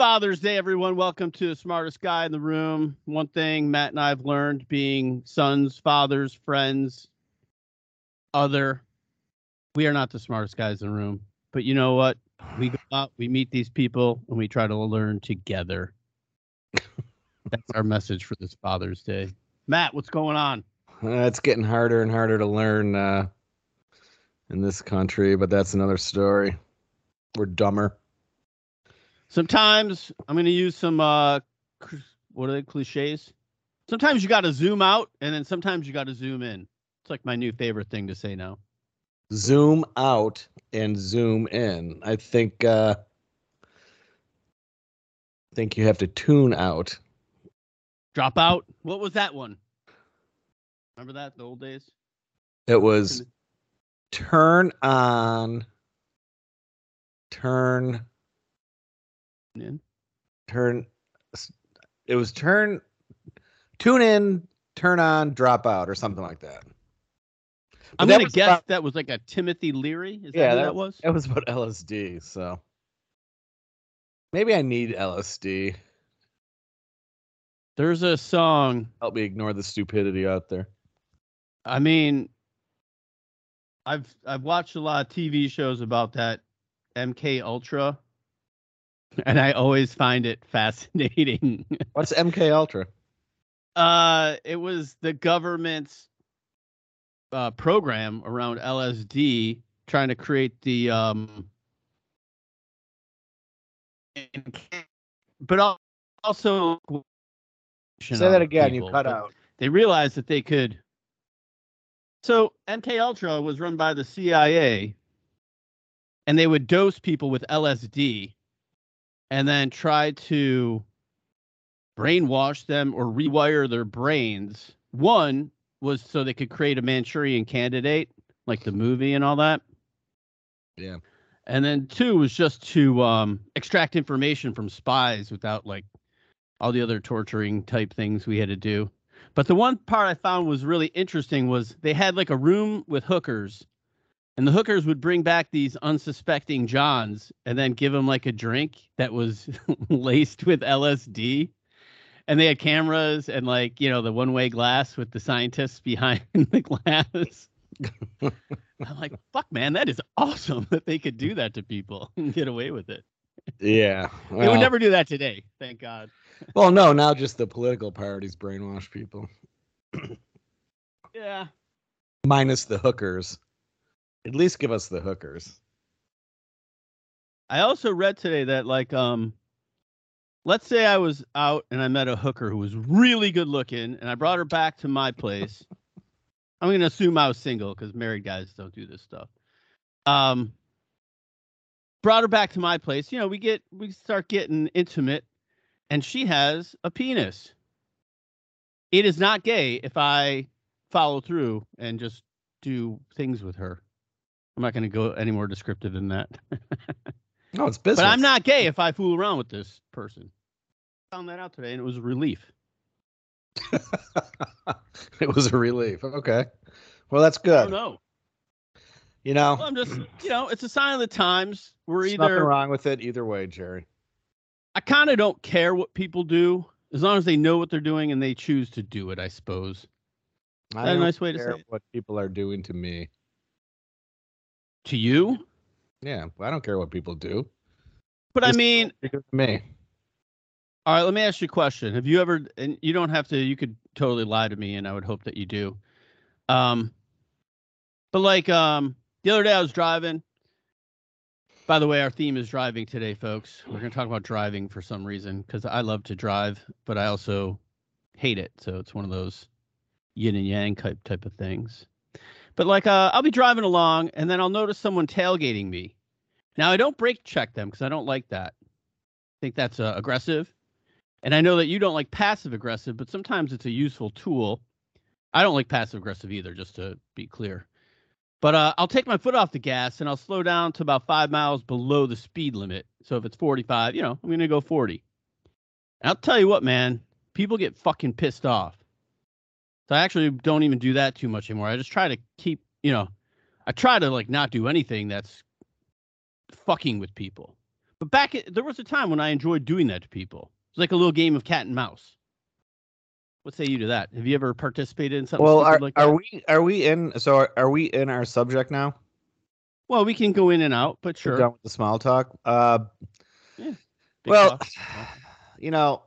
Father's Day, everyone. Welcome to the smartest guy in the room. One thing Matt and I have learned being sons, fathers, friends, other, we are not the smartest guys in the room. But you know what? We go out, we meet these people, and we try to learn together. That's our message for this Father's Day. Matt, what's going on? Uh, it's getting harder and harder to learn uh, in this country, but that's another story. We're dumber. Sometimes I'm going to use some uh, what are they cliches? Sometimes you got to zoom out, and then sometimes you got to zoom in. It's like my new favorite thing to say now. Zoom out and zoom in. I think. Uh, I think you have to tune out. Drop out. What was that one? Remember that the old days? It was turn on, turn in, turn. It was turn, tune in, turn on, drop out, or something like that. But I'm gonna guess about, that was like a Timothy Leary. Is yeah, that, that was? That was about LSD. So maybe I need LSD. There's a song. Help me ignore the stupidity out there. I mean, I've I've watched a lot of TV shows about that MK Ultra, and I always find it fascinating. What's MK Ultra? Uh, it was the government's uh, program around LSD, trying to create the um, but also say that again. People. You cut out. They realized that they could so MK Ultra was run by the CIA, and they would dose people with LSD, and then try to brainwash them or rewire their brains. One was so they could create a Manchurian candidate, like the movie and all that. Yeah. And then two was just to um, extract information from spies without like all the other torturing type things we had to do. But the one part I found was really interesting was they had like a room with hookers, and the hookers would bring back these unsuspecting Johns and then give them like a drink that was laced with LSD. And they had cameras and like, you know, the one way glass with the scientists behind the glass. I'm like, fuck, man, that is awesome that they could do that to people and get away with it. Yeah. Well, they would never do that today, thank God well, no, now just the political parties brainwash people. yeah. Minus the hookers. At least give us the hookers. I also read today that like um let's say I was out and I met a hooker who was really good looking and I brought her back to my place. I'm going to assume I was single cuz married guys don't do this stuff. Um brought her back to my place. You know, we get we start getting intimate and she has a penis. It is not gay if I follow through and just do things with her. I'm not going to go any more descriptive than that. no, it's business. But I'm not gay if I fool around with this person. I found that out today, and it was a relief. it was a relief. Okay. Well, that's good. No. You know, well, I'm just, you know, it's a sign of the times. We're either nothing wrong with it either way, Gerry. I kind of don't care what people do as long as they know what they're doing and they choose to do it. I suppose. I that a nice way to say it? what people are doing to me. To you? Yeah, I don't care what people do. But Just I mean, me. All right, let me ask you a question. Have you ever? And you don't have to. You could totally lie to me, and I would hope that you do. Um, but like, um, the other day I was driving by the way, our theme is driving today, folks. We're going to talk about driving for some reason because I love to drive, but I also hate it. So it's one of those yin and yang type type of things. But like, uh, I'll be driving along and then I'll notice someone tailgating me. Now I don't brake check them because I don't like that. I think that's uh, aggressive, and I know that you don't like passive aggressive, but sometimes it's a useful tool. I don't like passive aggressive either, just to be clear. But uh, I'll take my foot off the gas and I'll slow down to about five miles below the speed limit. So if it's 45, you know, I'm going to go 40. And I'll tell you what, man, people get fucking pissed off. So I actually don't even do that too much anymore. I just try to keep, you know, I try to like not do anything that's fucking with people. But back at, there was a time when I enjoyed doing that to people. It's like a little game of cat and mouse. What say you to that? Have you ever participated in something? Well, are, like are we are we in? So are, are we in our subject now? Well, we can go in and out, but We're sure. done with the small talk. Uh, Big well, talk. you know,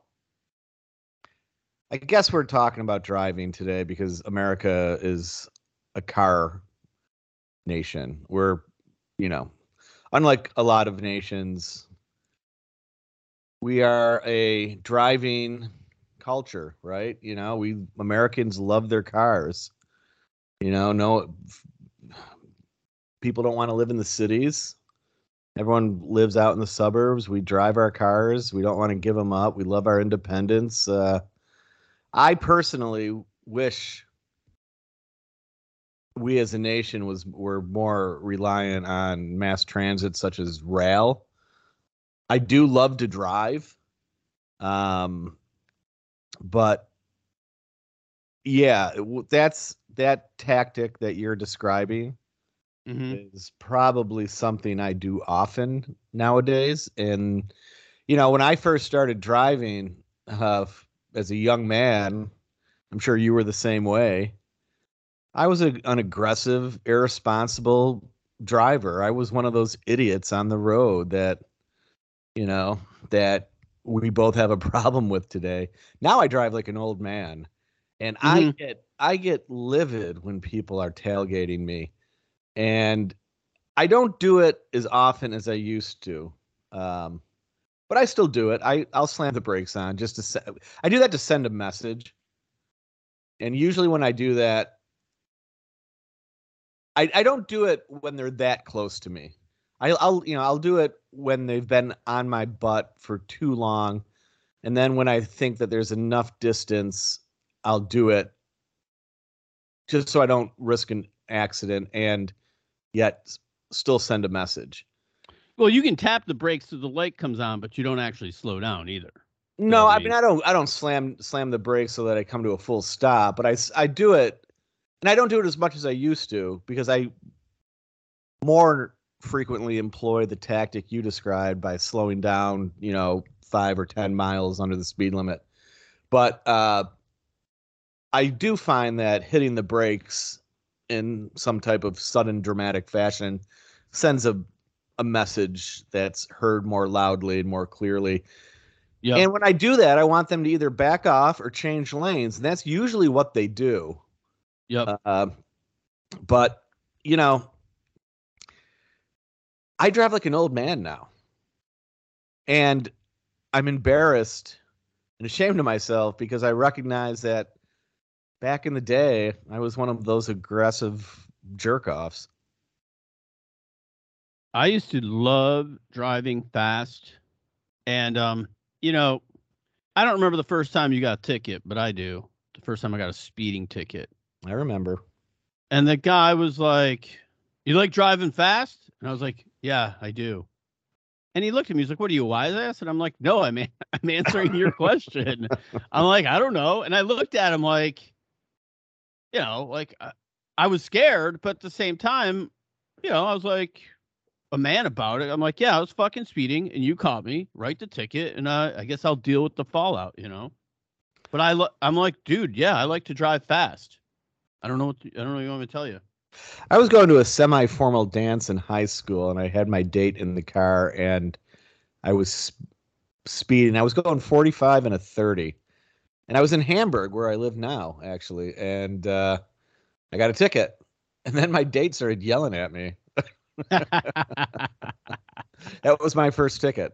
I guess we're talking about driving today because America is a car nation. We're, you know, unlike a lot of nations, we are a driving culture, right? You know, we Americans love their cars. You know, no people don't want to live in the cities. Everyone lives out in the suburbs. We drive our cars. We don't want to give them up. We love our independence. Uh, I personally wish we as a nation was were more reliant on mass transit such as rail. I do love to drive. Um but yeah, that's that tactic that you're describing Mhm. is probably something I do often nowadays. And you know, when I first started driving uh, as a young man, I'm sure you were the same way. I was a, an aggressive, irresponsible driver. I was one of those idiots on the road that, you know, that we both have a problem with today. Now I drive like an old man, and I Mhm. get I get livid when people are tailgating me and I don't do it as often as I used to. Um, but I still do it. I I'll slam the brakes on just to se- I do that to send a message. And usually when I do that, I I don't do it when they're that close to me. I, I'll you know I'll do it when they've been on my butt for too long, and then when I think that there's enough distance, I'll do it just so I don't risk an accident and yet still send a message. Well, you can tap the brakes so the light comes on, but you don't actually slow down either. No, what I I mean I don't I don't slam slam the brakes so that I come to a full stop, but I I do it and I don't do it as much as I used to because I more frequently employ the tactic you described by slowing down, you know, 5 or 10 miles under the speed limit. But uh I do find that hitting the brakes in some type of sudden dramatic fashion sends a a message that's heard more loudly and more clearly. Yeah. And when I do that, I want them to either back off or change lanes, and that's usually what they do. Yep. Uh, but you know, I drive like an old man now, and I'm embarrassed and ashamed of myself because I recognize that back in the day, I was one of those aggressive jerk offs. I used to love driving fast. And um, you know, I don't remember the first time you got a ticket, but I do. The first time I got a speeding ticket. I remember. And the guy was like, You like driving fast? And I was like, Yeah, I do. And he looked at me, he's like, What are you, a wise ass? And I'm like, No, I'm an- I'm answering your question. I'm like, I don't know. And I looked at him like, you know, like I, I was scared, but at the same time, you know, I was like a man about it. I'm like, yeah, I was fucking speeding and you caught me, write the ticket, and uh, I guess I'll deal with the fallout, you know. But I lo- I'm like, dude, yeah, I like to drive fast. I don't know what to, I don't know what you want me to tell you. I was going to a semi-formal dance in high school, and I had my date in the car, and I was sp- speeding. I was going 45 and a 30, and I was in Hamburg, where I live now, actually, and uh, I got a ticket. And then my date started yelling at me. That was my first ticket.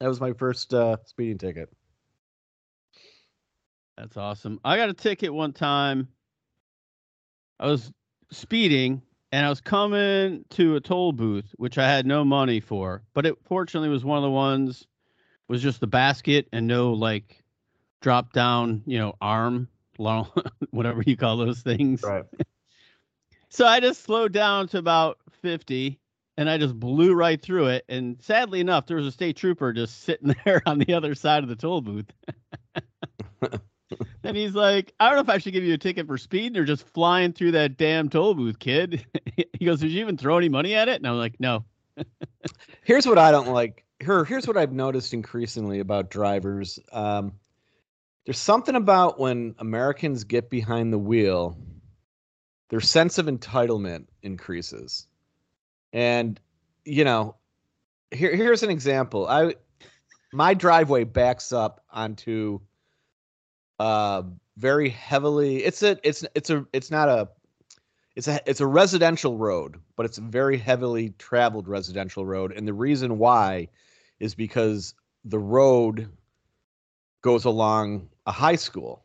That was my first uh, speeding ticket. That's awesome. I got a ticket one time. I was speeding and I was coming to a toll booth, which I had no money for, but it fortunately was one of the ones was just the basket and no like drop down, you know, arm, long, whatever you call those things. Right. So I just slowed down to about 50 and I just blew right through it. And sadly enough, there was a state trooper just sitting there on the other side of the toll booth. and he's like, I don't know if I should give you a ticket for speed or just flying through that damn toll booth, kid. he goes, Did you even throw any money at it? And I'm like, No. Here's what I don't like. here here's what I've noticed increasingly about drivers. Um, there's something about when Americans get behind the wheel, their sense of entitlement increases. And you know, here here's an example. I my driveway backs up onto uh very heavily it's a it's it's a it's not a it's a it's a residential road, but it's a very heavily traveled residential road. And the reason why is because the road goes along a high school.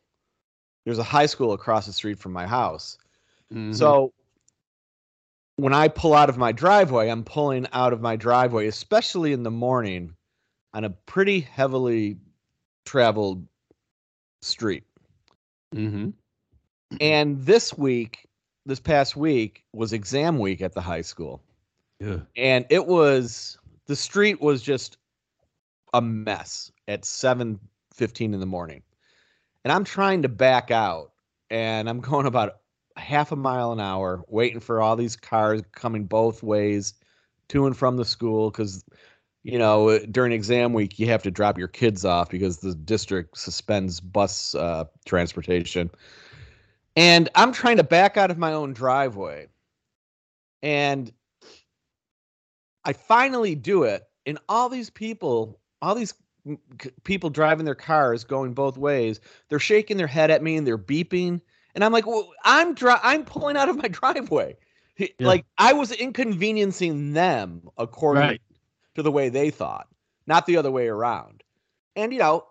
There's a high school across the street from my house. Mhm. So when I pull out of my driveway, I'm pulling out of my driveway, especially in the morning, on a pretty heavily traveled street. Mhm. And this week, this past week, was exam week at the high school. Yeah. And it was the street was just a mess at 7:15 in the morning. And I'm trying to back out and I'm going about half a mile an hour waiting for all these cars coming both ways to and from the school cuz you know during exam week you have to drop your kids off because the district suspends bus uh, transportation. And I'm trying to back out of my own driveway. And I finally do it, and all these people, all these people driving their cars going both ways, they're shaking their head at me and they're beeping, and I'm like, well, I'm dri- I'm pulling out of my driveway. Yeah. Like I was inconveniencing them according Right. to the way they thought, not the other way around. And you know,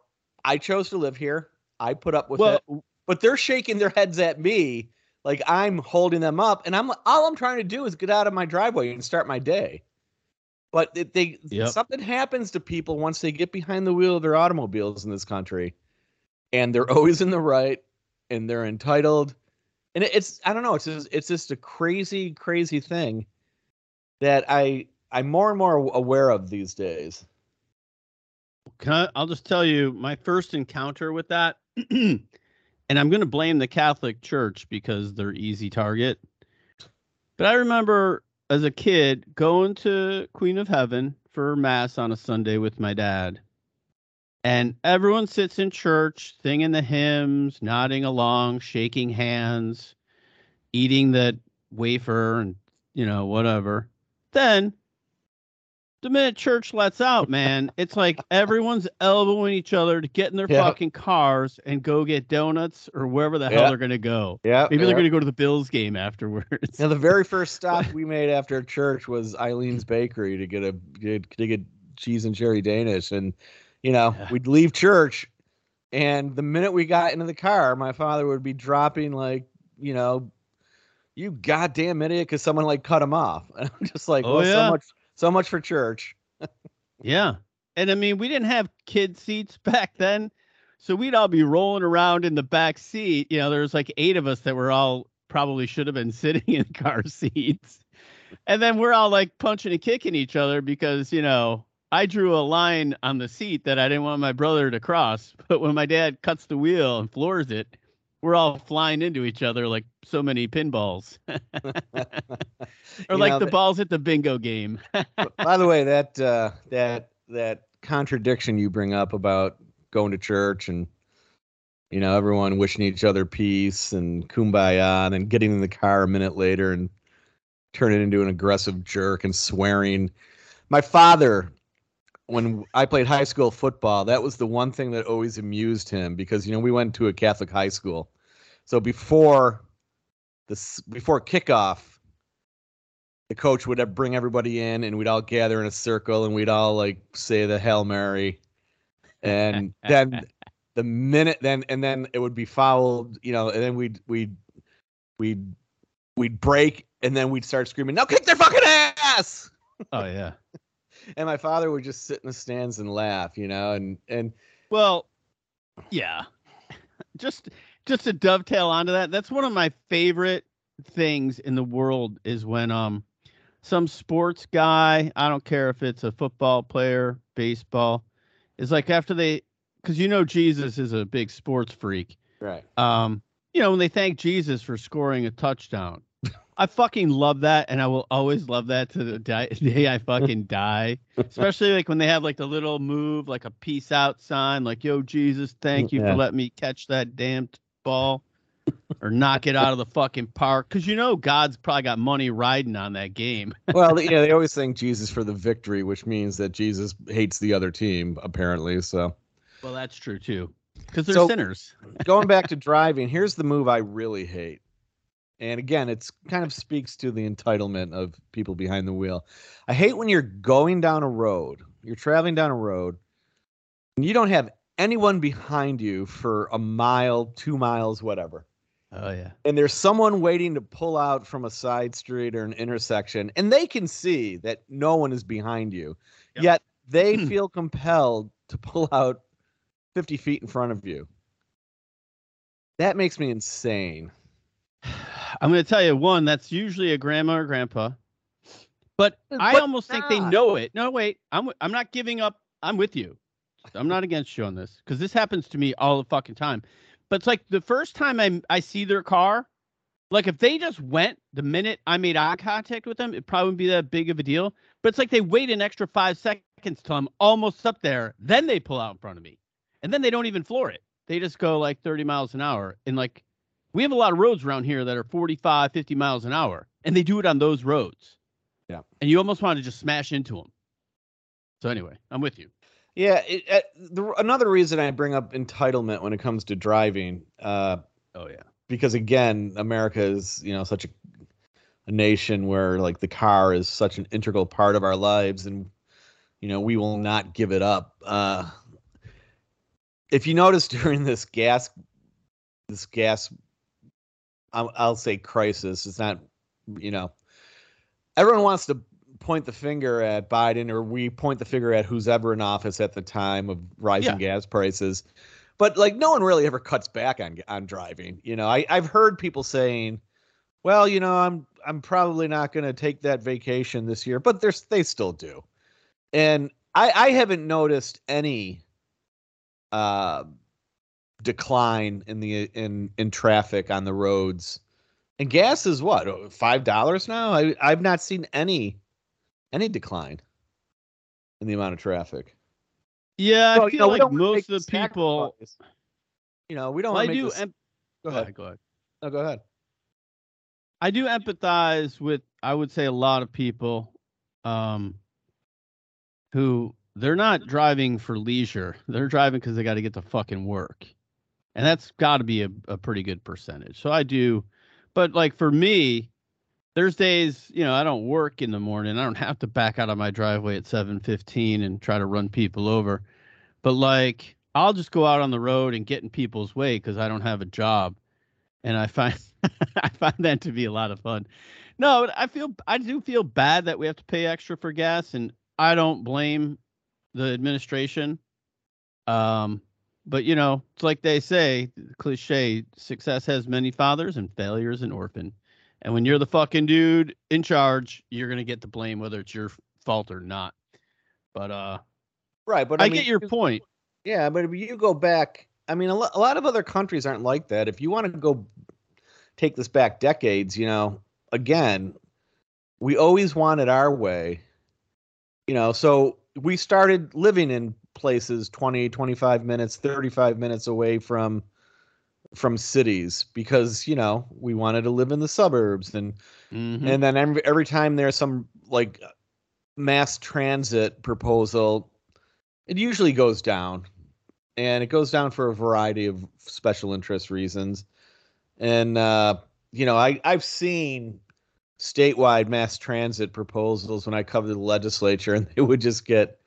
I chose to live here. I put up with Well, it, but they're shaking their heads at me like I'm holding them up, and I'm all I'm trying to do is get out of my driveway and start my day. But it, they Yep. something happens to people once they get behind the wheel of their automobiles in this country, and they're always in the right, and they're entitled, and it's I don't know, it's just, it's just a crazy, crazy thing that I I'm more and more aware of these days. Can I, I'll just tell you my first encounter with that, and I'm going to blame the Catholic Church because they're easy target. But I remember as a kid going to Queen of Heaven for mass on a Sunday with my dad, and everyone sits in church singing the hymns, nodding along, shaking hands, eating the wafer, and you know whatever. Then the minute church lets out, man, it's like everyone's elbowing each other to get in their Yeah. fucking cars and go get donuts or wherever the hell they're gonna go. Yeah, Maybe they're gonna go to the Bills game afterwards. Now the very first stop we made after church was Eileen's Bakery to get a get, to get cheese and cherry Danish, and you know Yeah. we'd leave church, and the minute we got into the car, my father would be dropping like you know, you goddamn idiot, because someone like cut him off, and I'm just like, Oh, well, yeah. so much so much for church. Yeah. And I mean, we didn't have kid seats back then. So we'd all be rolling around in the back seat. You know, there was like eight of us that were all probably should have been sitting in car seats. And then we're all like punching and kicking each other because, you know, I drew a line on the seat that I didn't want my brother to cross. But when my dad cuts the wheel and floors it, we're all flying into each other like so many pinballs. or like know, the th- balls at the bingo game. By the way, that uh, that that contradiction you bring up about going to church and you know everyone wishing each other peace and kumbaya, and then getting in the car a minute later and turning into an aggressive jerk and swearing. My father, when I played high school football, that was the one thing that always amused him because you know we went to a Catholic high school, so before this before kickoff the coach would bring everybody in and we'd all gather in a circle and we'd all like say the Hail Mary. And then the minute then and then it would be fouled, you know, and then we'd we'd we'd we'd break and then we'd start screaming, Now kick their fucking ass. oh, yeah. And my father would just sit in the stands and laugh, you know, and and Well, yeah. Just just to dovetail onto that, that's one of my favorite things in the world is when um some sports guy, I don't care if it's a football player, baseball, is like after they cuz you know Jesus is a big sports freak. right. Um you know, when they thank Jesus for scoring a touchdown. I fucking love that, and I will always love that to the di- day I fucking die. Especially like when they have like the little move, like a peace out sign, like "Yo Jesus, thank you Yeah. for letting me catch that damned ball." or knock it out of the fucking park because you know God's probably got money riding on that game. well, you know, they always thank Jesus for the victory, which means that Jesus hates the other team, apparently. So Well, that's true too, because they're So- sinners. going back to driving, here's the move I really hate. And again, it's kind of speaks to the entitlement of people behind the wheel. I hate when you're going down a road, you're traveling down a road, and you don't have anyone behind you for a mile, two miles, whatever. Oh yeah. And there's someone waiting to pull out from a side street or an intersection, and they can see that no one is behind you. Yep. Yet they hmm. feel compelled to pull out 50 feet in front of you. That makes me insane. I'm going to tell you one. That's usually a grandma or grandpa, but I But almost think they know it. No, wait. I'm I'm not giving up. I'm with you. I'm not against you on this because this happens to me all the fucking time. But it's like the first time I I see their car, like if they just went the minute I made eye contact with them, it probably wouldn't be that big of a deal. But it's like they wait an extra five seconds till I'm almost up there, then they pull out in front of me, and then they don't even floor it. They just go like 30 miles an hour, and like we have a lot of roads around here that are 45, 50 miles an hour, and they do it on those roads. Yeah. And you almost want to just smash into them. So anyway, I'm with you. Yeah, it, uh, the, another reason I bring up entitlement when it comes to driving, uh, Oh yeah. because again, America is you know such a, a nation where like the car is such an integral part of our lives, and you know we will not give it up. Uh, if you notice during this gas, this gas, I'll, I'll say crisis. It's not, you know, everyone wants to point the finger at Biden, or we point the finger at who's ever in office at the time of rising gas prices. But like, no one really ever cuts back on on driving. You know, I I've heard people saying, "Well, you know, I'm I'm probably not going to take that vacation this year," but there's they still do, and I I haven't noticed any uh decline in the in in traffic on the roads. And gas is what five dollars now. I I've not seen any any decline in the amount of traffic. Yeah, I Well, you feel know, like most of the people. sacrifice. You know, we don't. Well, I do. this- em- go ahead. Go ahead. No, go ahead. I do empathize with I would say a lot of people um who they're not driving for leisure. They're driving because they got to get to fucking work. And that's got to be a, a pretty good percentage. So I do but like for me there's days, you know, I don't work in the morning. I don't have to back out of my driveway at 7:15 and try to run people over. But like I'll just go out on the road and get in people's way cuz I don't have a job. And I find I find that to be a lot of fun. No, I feel I do feel bad that we have to pay extra for gas, and I don't blame the administration. Um, but you know, it's like they say, cliche: success has many fathers, and failure is an orphan. And when you're the fucking dude in charge, you're gonna get the blame, whether it's your fault or not. But uh, Right, but I, I, mean, get your point. Yeah, but if you go back, I mean, a, lo- a lot of other countries aren't like that. If you want to go take this back decades, you know, again, we always wanted our way. You know, so we started living in places 20, 25 minutes, 35 minutes away from from cities because, you know, we wanted to live in the suburbs and Mhm. and then every, every time there's some like mass transit proposal it usually goes down and it goes down for a variety of special interest reasons and uh you know i i've seen statewide mass transit proposals when i covered the legislature and they would just get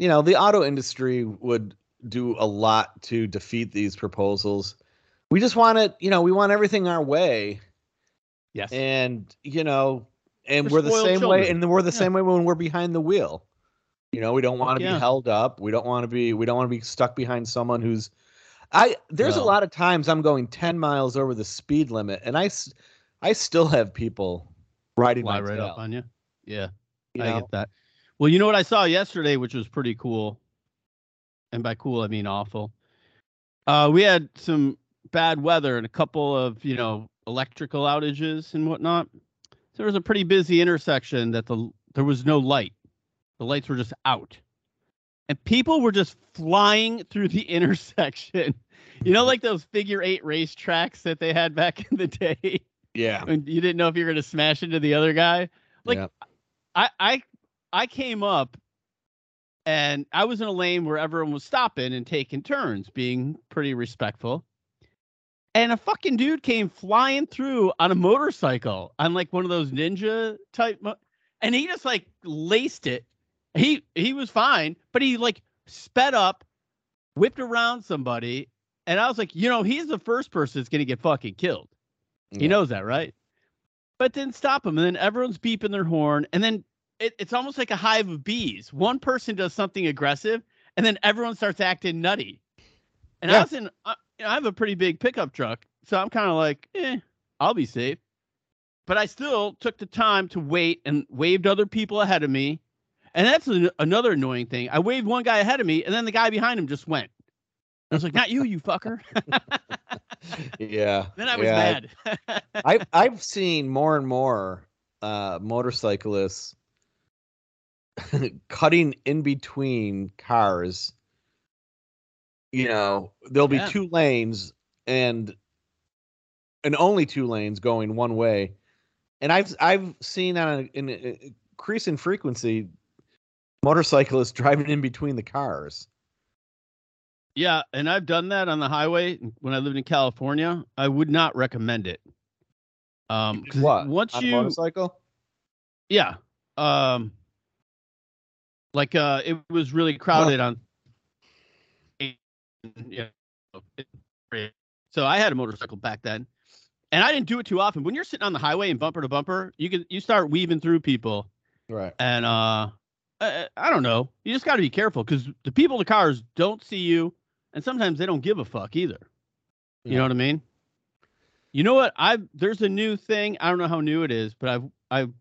you know the auto industry would do a lot to defeat these proposals we just want it you know we want everything our way yes. and you know and We're we're, the same way and we're the Yeah. same way when we're behind the wheel you know we don't want to yeah. be held up we don't want to be we don't want to be stuck behind someone who's i there's No. a lot of times i'm going 10 miles over the speed limit and I I still have people riding Fly my right tail, up on you. Yeah. you I know get that. Well, you know what I saw yesterday, which was pretty cool, and by cool I mean awful. Uh, we had some bad weather and a couple of you know electrical outages and whatnot. So there was a pretty busy intersection that the there was no light. The lights were just out. And people were just flying through the intersection. You know, like those figure eight race tracks that they had back in the day? Yeah. And you didn't know if you were gonna smash into the other guy. Like yeah. I I I came up and I was in a lane where everyone was stopping and taking turns, being pretty respectful. And a fucking dude came flying through on a motorcycle on like one of those ninja type, mo- and he just like laced it. He he was fine, but he like sped up, whipped around somebody, and I was like, you know, he's the first person that's gonna get fucking killed. He knows that, right? But then stop him, and then everyone's beeping their horn, and then it, it's almost like a hive of bees. One person does something aggressive, and then everyone starts acting nutty. And I Yeah. was in, uh, you know, I have a pretty big pickup truck, so I'm kind of like, eh, I'll be safe. But I still took the time to wait and waved other people ahead of me. And that's an, another annoying thing. I waved one guy ahead of me, and then the guy behind him just went. I was like, not you, you fucker. yeah. then I was yeah. mad. I've I've seen more and more uh, motorcyclists cutting in between cars. You know, there'll be Yeah. two lanes and and only two lanes going one way. And I've I've seen on an increasing frequency motorcyclists driving in between the cars. Yeah, and I've done that on the highway when I lived in California. I would not recommend it. um What? once on you, motorcycle? yeah, um, like uh, it was really crowded on. Yeah, so I had a motorcycle back then, and I didn't do it too often. When you're sitting on the highway and bumper to bumper, you can you start weaving through people, Right. and uh, I, I don't know. You just got to be careful because the people in the cars don't see you, and sometimes they don't give a fuck either. You Yeah. know what I mean? You know what? I there's a new thing. I don't know how new it is, but I've I've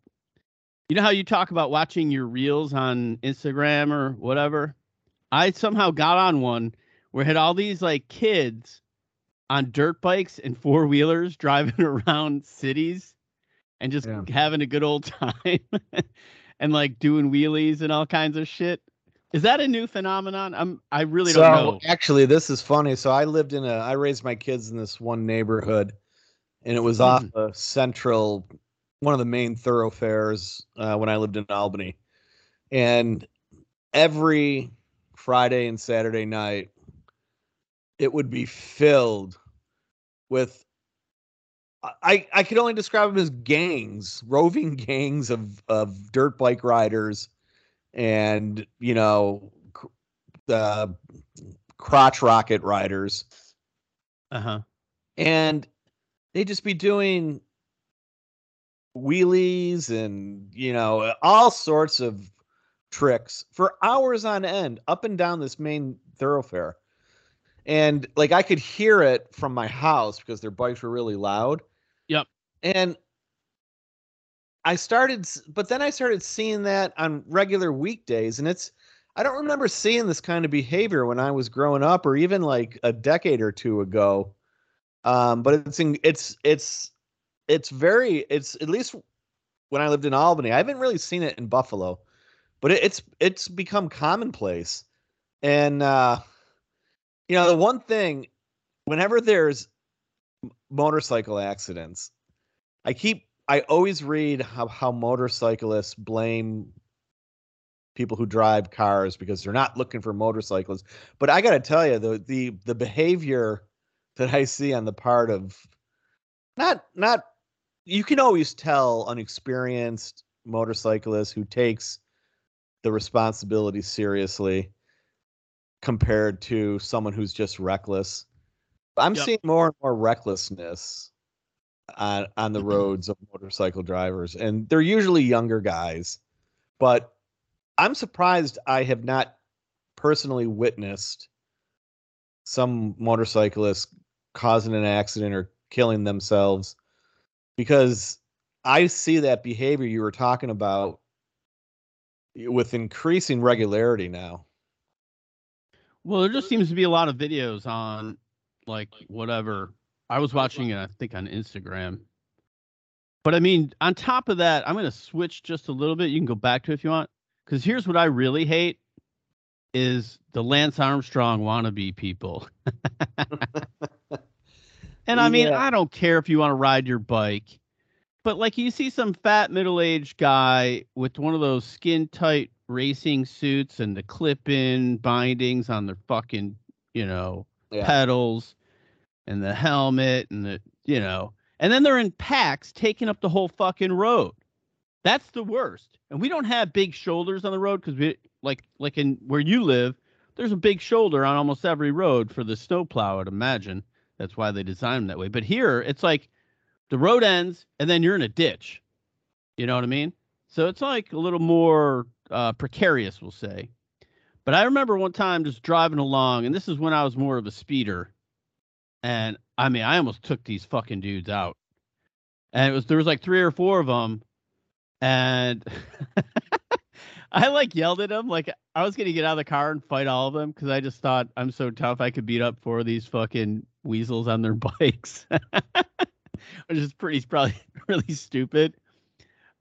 you know how you talk about watching your reels on Instagram or whatever? I somehow got on one where it had all these like kids on dirt bikes and four wheelers driving around cities and just Yeah. having a good old time and like doing wheelies and all kinds of shit. Is that a new phenomenon? I'm I really so don't know. actually, this is funny. So I lived in a, I raised my kids in this one neighborhood, and it was off Mm-hmm. a central, one of the main thoroughfares uh, when I lived in Albany, and every Friday and Saturday night, it would be filled with. I, I could only describe them as gangs, roving gangs of, of dirt bike riders and, you know, cr- uh, crotch rocket riders, Uh-huh. and they'd just be doing wheelies and you know all sorts of tricks for hours on end up and down this main thoroughfare. And like I could hear it from my house because their bikes were really loud. Yep. And I started, but then I started seeing that on regular weekdays, and it's. I don't remember seeing this kind of behavior when I was growing up, or even like a decade or two ago. Um, but it's in, it's it's it's very it's at least when I lived in Albany. I haven't really seen it in Buffalo, but it, it's it's become commonplace. And uh, you know, the one thing, whenever there's motorcycle accidents, I keep I always read how how motorcyclists blame people who drive cars because they're not looking for motorcyclists. But I got to tell you, the the the behavior that I see on the part of not not you can always tell an experienced motorcyclist who takes the responsibility seriously compared to someone who's just reckless. I'm Yep. seeing more and more recklessness on on the mm-hmm. roads of motorcycle drivers and they're usually younger guys. But I'm surprised I have not personally witnessed some motorcyclists causing an accident or killing themselves because I see that behavior you were talking about with increasing regularity now. Well, there just seems to be a lot of videos on like whatever I was watching it, I think, on Instagram. But I mean, on top of that, I'm going to switch just a little bit. You can go back to if you want. Because here's what I really hate is the Lance Armstrong wannabe people. and I mean, Yeah. I don't care if you want to ride your bike, but like you see some fat middle aged guy with one of those skin tight racing suits and the clip in bindings on their fucking, you know, Yeah. pedals and the helmet and the, you know, and then they're in packs taking up the whole fucking road. That's the worst. And we don't have big shoulders on the road because we like like in where you live, there's a big shoulder on almost every road for the snowplow, I'd imagine. That's why they designed them that way. But here it's like the road ends and then you're in a ditch. You know what I mean? So it's like a little more uh, precarious, we'll say. But I remember one time just driving along, and this is when I was more of a speeder. And I mean, I almost took these fucking dudes out. And it was there was like three or four of them, and I like yelled at them like I was gonna get out of the car and fight all of them because I just thought I'm so tough I could beat up four of these fucking weasels on their bikes, which is pretty probably really stupid.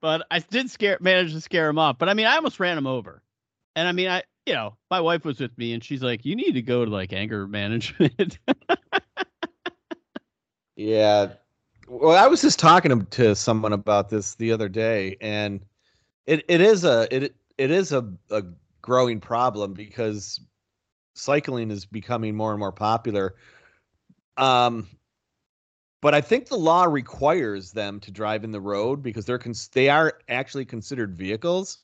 But I did scare manage to scare them off. But I mean, I almost ran them over, and I mean, I you know my wife was with me and she's like, you need to go to like anger management. Yeah. Well, I was just talking to- to someone about this the other day, and it, it is a it it is a, a growing problem because cycling is becoming more and more popular. Um, but I think the law requires them to drive in the road because they're cons- they are actually considered vehicles.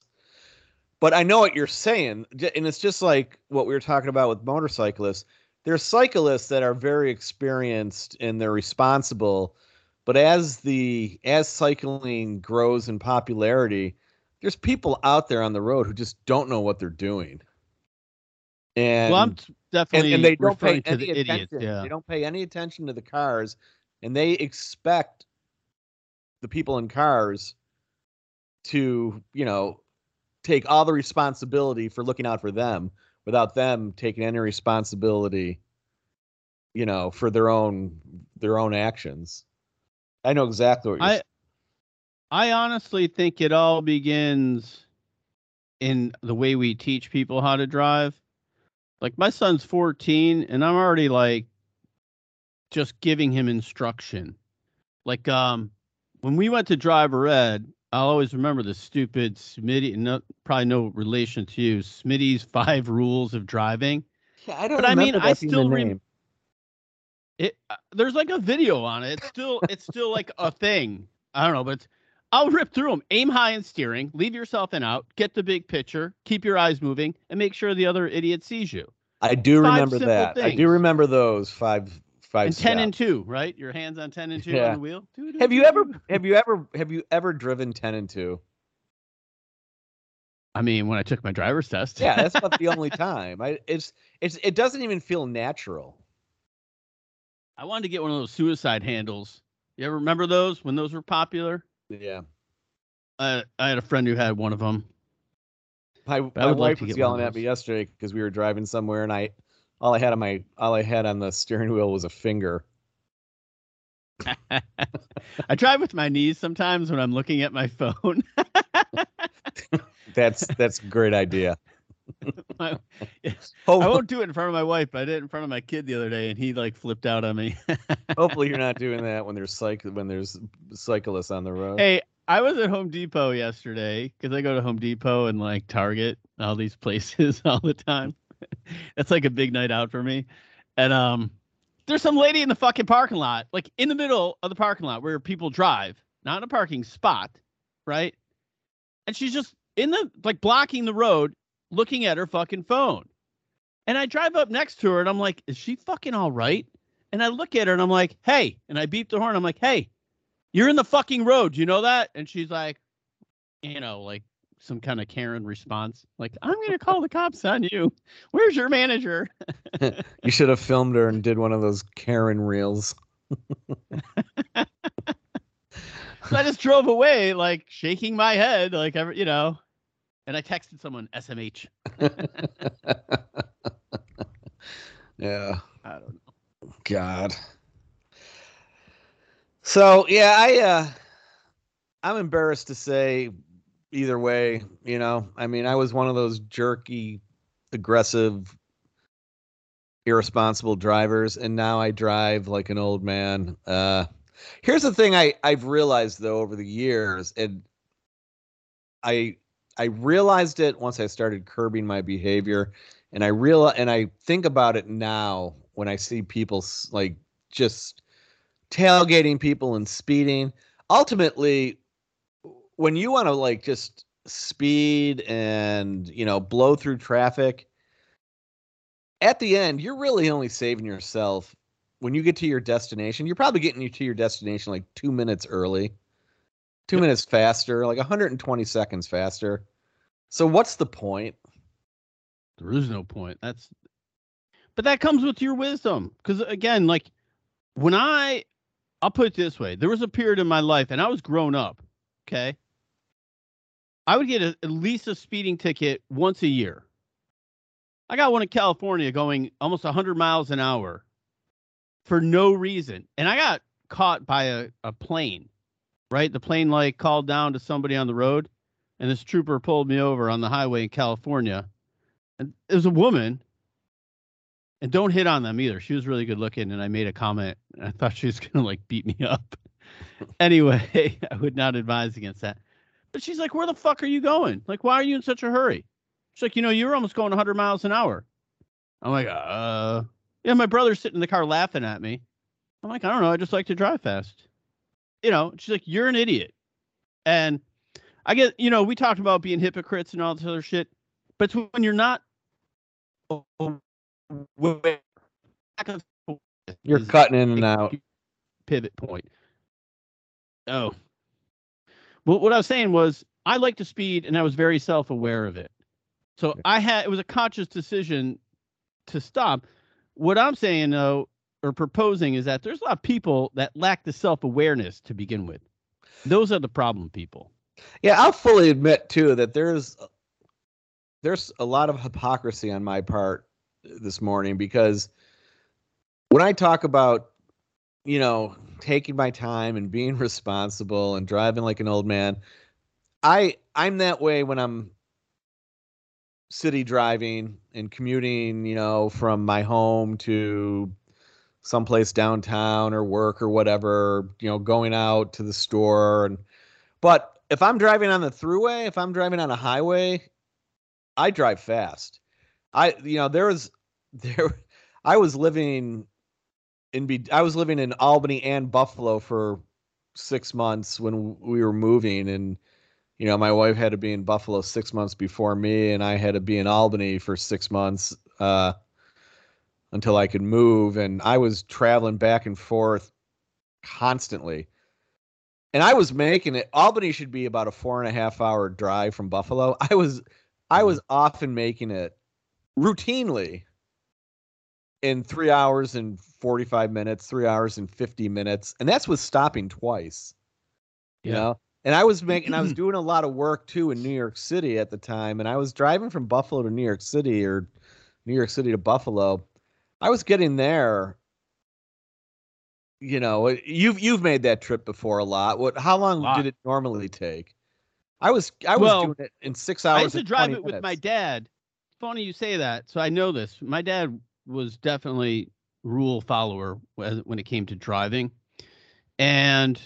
But I know what you're saying, and it's just like what we were talking about with motorcyclists there's cyclists that are very experienced and they're responsible but as the as cycling grows in popularity there's people out there on the road who just don't know what they're doing and well, I'm t- and, definitely and they don't pay any the attention Yeah. they don't pay any attention to the cars and they expect the people in cars to you know take all the responsibility for looking out for them without them taking any responsibility you know for their own their own actions i know exactly what you're I saying. I honestly think it all begins in the way we teach people how to drive. Like my son's 14 and I'm already like just giving him instruction. Like um when we went to driver ed, I'll always remember the stupid Smitty no probably no relation to you, Smitty's five rules of driving. yeah, i don't but I mean, remember I that being the still rem- name. It uh, there's like a video on it. It's still it's still like a thing. I don't know, but it's, I'll rip through them. Aim high in steering, leave yourself in out, get the big picture, keep your eyes moving, and make sure the other idiot sees you. i do Five remember that i do remember those five five and ten steps. and two, right? Your hands on ten and two Yeah. on the wheel. have you ever have you ever have you ever driven 10 and 2 I mean, when I took my driver's test. yeah that's about the only time i it's it's it doesn't even feel natural I wanted to get one of those suicide handles. You ever remember those when those were popular? Yeah I I had a friend who had one of them. My, I my would like wife was get one of yelling at me yesterday because we were driving somewhere and I all I had on my all I had on the steering wheel was a finger. I drive with my knees sometimes when I'm looking at my phone. That's that's a great idea. My- I won't do it in front of my wife, but I did it in front of my kid the other day, and he like flipped out on me. hopefully you're not doing that when there's cyc- when there's cyclists on the road. hey, I was at Home Depot yesterday because I go to Home Depot and like Target, all these places all the time. That's like a big night out for me. And um, there's some lady in the fucking parking lot, like in the middle of the parking lot where people drive, not in a parking spot, right? And she's just in the like blocking the road, looking at her fucking phone. And I drive up next to her and I'm like, is she fucking all right? And I look at her and I'm like, hey, and I beep the horn. I'm like, hey, you're in the fucking road. You know that? And she's like, you know, like some kind of Karen response, like, I'm gonna call the cops on you. Where's your manager? You should have filmed her and did one of those Karen reels. So I just drove away, like shaking my head, like every, you know. And I texted someone SMH. yeah. I don't know. God. So yeah, I uh I'm embarrassed to say either way, you know. I mean, I was one of those jerky, aggressive, irresponsible drivers, and now I drive like an old man. Uh here's the thing I, I've realized though over the years, and I I realized it once I started curbing my behavior, and I real and I think about it now when I see people like just tailgating people and speeding. Ultimately, when you want to like just speed and you know blow through traffic, at the end you're really only saving yourself when you get to your destination. You're probably getting you to your destination like two minutes early, two minutes faster, like 120 seconds faster. So what's the point? There is no point. That's but that comes with your wisdom. Because again, like when I I'll put it this way, there was a period in my life and I was grown up. Okay. I would get a, at least a speeding ticket once a year. I got one in California going almost 100 miles an hour for no reason. And I got caught by a, a plane, right? The plane like called down to somebody on the road, and this trooper pulled me over on the highway in California. And it was a woman. And don't hit on them either. She was really good looking, and I made a comment. And I thought she was gonna like beat me up. anyway, I would not advise against that. But she's like, "Where the fuck are you going? Like, why are you in such a hurry?" She's like, "You know, you were almost going 100 miles an hour." I'm like, "Uh, yeah." My brother's sitting in the car laughing at me. I'm like, "I don't know. I just like to drive fast." You know, she's like, "You're an idiot," and I get, you know, we talked about being hypocrites and all this other shit, but it's when you're not You're cutting in and out. Pivot point. Oh. Well, what I was saying was I like to speed and I was very self aware of it. So I had it was a conscious decision to stop. What I'm saying though, or proposing is that there's a lot of people that lack the self awareness to begin with. Those are the problem people. Yeah, I'll fully admit too that there's there's a lot of hypocrisy on my part this morning because when I talk about you know taking my time and being responsible and driving like an old man, I I'm that way when I'm city driving and commuting, you know, from my home to someplace downtown or work or whatever, you know, going out to the store and but if I'm driving on the throughway, if I'm driving on a highway, I drive fast. I you know, there was there I was living in be I was living in Albany and Buffalo for 6 months when we were moving and you know, my wife had to be in Buffalo 6 months before me and I had to be in Albany for 6 months uh until I could move and I was traveling back and forth constantly and I was making it. Albany should be about a four and a half hour drive from Buffalo. I was, I mm-hmm. was often making it routinely in three hours and forty five minutes, three hours and fifty minutes, and that's with stopping twice. You Yeah. know, and I was making, I was doing a lot of work too in New York City at the time, and I was driving from Buffalo to New York City or New York City to Buffalo. I was getting there you know, uh, you've you've made that trip before a lot. What? How long did it normally take? I was I was Well, doing it in six hours. I used to drive 20 it with my dad. Funny you say that. So I know this. My dad was definitely rule follower when when it came to driving, and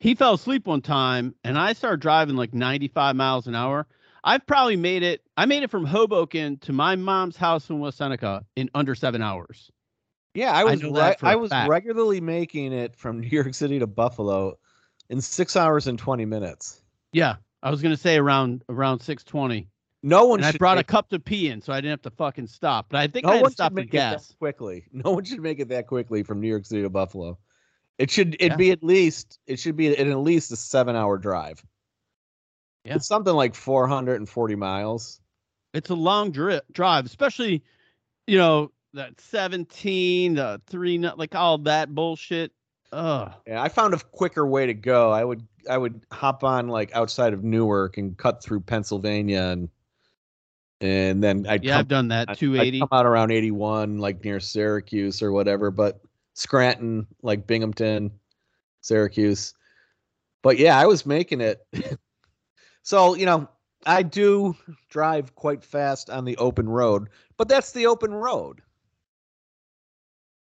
he fell asleep one time, and I started driving like 95 miles an hour. I've probably made it. I made it from Hoboken to my mom's house in West Seneca in under seven hours. Yeah, I was know re- I was fact. regularly making it from New York City to Buffalo in six hours and twenty minutes. Yeah, I was gonna say around around 620, No one and I brought a cup to pee in, so I didn't have to fucking stop. But I think no I had to stop should to make it that gas. quickly. No one should make it that quickly from New York City to Buffalo. It should it Yeah. be at least it should be at least a seven hour drive. Yeah. It's something like four hundred and forty miles. it's a long dri- drive, especially, you know, that 17, the three, like all that bullshit. Ugh. Yeah, I found a quicker way to go. I would I would hop on like outside of Newark and cut through Pennsylvania and and then I'd Yeah, come, I've done that. I'd- I'd 280. come out around 81 like near Syracuse or whatever, but Scranton, like Binghamton. Syracuse. But yeah, I was making it. so, you know, I do drive quite fast on the open road, but that's the open road.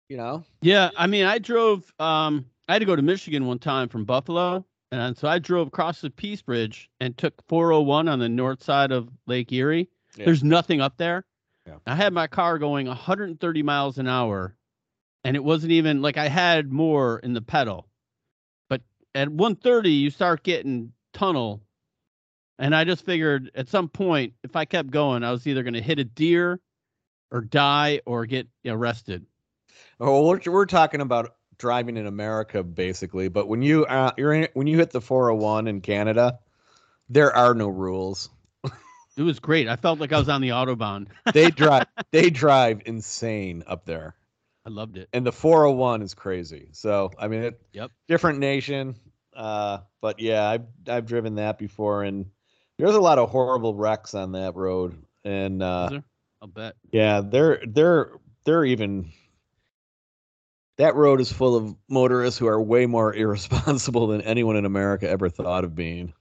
You know? Yeah, I mean, I drove. Um, I had to go to Michigan one time from Buffalo, and so I drove across the Peace Bridge and took 401 on the north side of Lake Erie. Yeah. There's nothing up there. Yeah. I had my car going 130 miles an hour, and it wasn't even like I had more in the pedal. But at 130, you start getting tunnel, and I just figured at some point, if I kept going, I was either going to hit a deer, or die, or get arrested. Oh, we're, we're talking about driving in America basically, but when you uh, you're in, when you hit the 401 in Canada, there are no rules. It was great. I felt like I was on the autobahn. They drive they drive insane up there. I loved it. And the 401 is crazy. So, I mean, it, Yep. different nation. Uh, but yeah, I've I've driven that before and there's a lot of horrible wrecks on that road. And uh? I'll bet. Yeah, they're they're they're even that road is full of motorists who are way more irresponsible than anyone in America ever thought of being.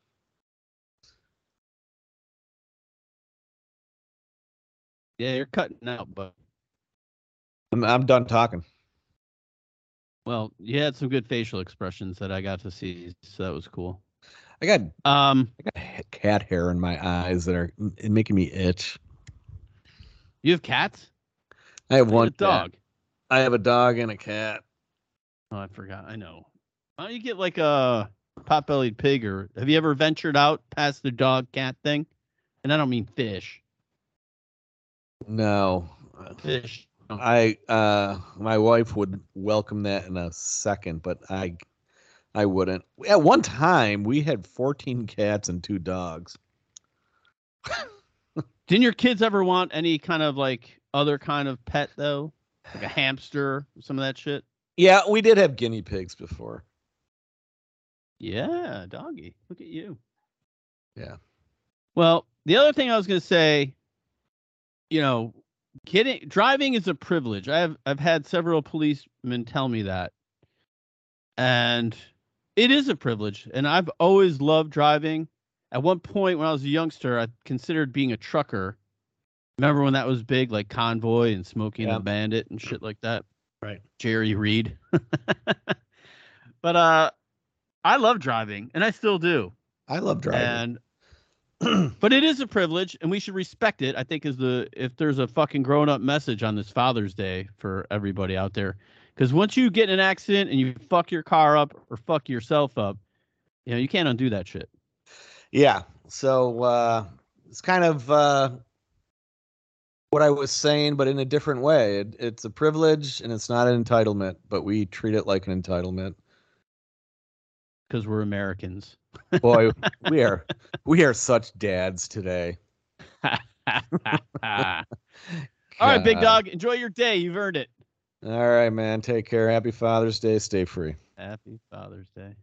Yeah, you're cutting out, but I'm I'm done talking. well, you had some good facial expressions that I got to see, so that was cool. I got Um, I got cat hair in my eyes that are making me itch. you have cats? I have I one a dog. I have a dog and a cat. Oh, I forgot. I know. Why don't you get like a pot-bellied pig, or have you ever ventured out past the dog cat thing? And I don't mean fish. No. Fish. I uh my wife would welcome that in a second, but I I wouldn't. At one time we had 14 cats and two dogs. Didn't your kids ever want any kind of like other kind of pet though, like a hamster, some of that shit? Yeah, we did have guinea pigs before. Yeah, doggy. Look at you. Yeah. Well, the other thing I was going to say, you know, getting driving is a privilege. I've I've had several policemen tell me that. And it is a privilege, and I've always loved driving. At one point when I was a youngster, I considered being a trucker. Remember when that was big, like Convoy and Smoking Yeah. the Bandit and shit like that? Right. Jerry Reed. but uh I love driving, and I still do. I love driving. And but it is a privilege, and we should respect it. I think is the if there's a fucking grown up message on this Father's Day for everybody out there, because once you get in an accident and you fuck your car up or fuck yourself up, you know you can't undo that shit. yeah. So uh it's kind of uh what I was saying, but in a different way. It, it's a privilege and it's not an entitlement, but we treat it like an entitlement. Because we're Americans. Boy, we are we are such dads today. All right, big dog. Enjoy your day. You've earned it. All right, man. Take care. Happy Father's Day. Stay free. Happy Father's Day.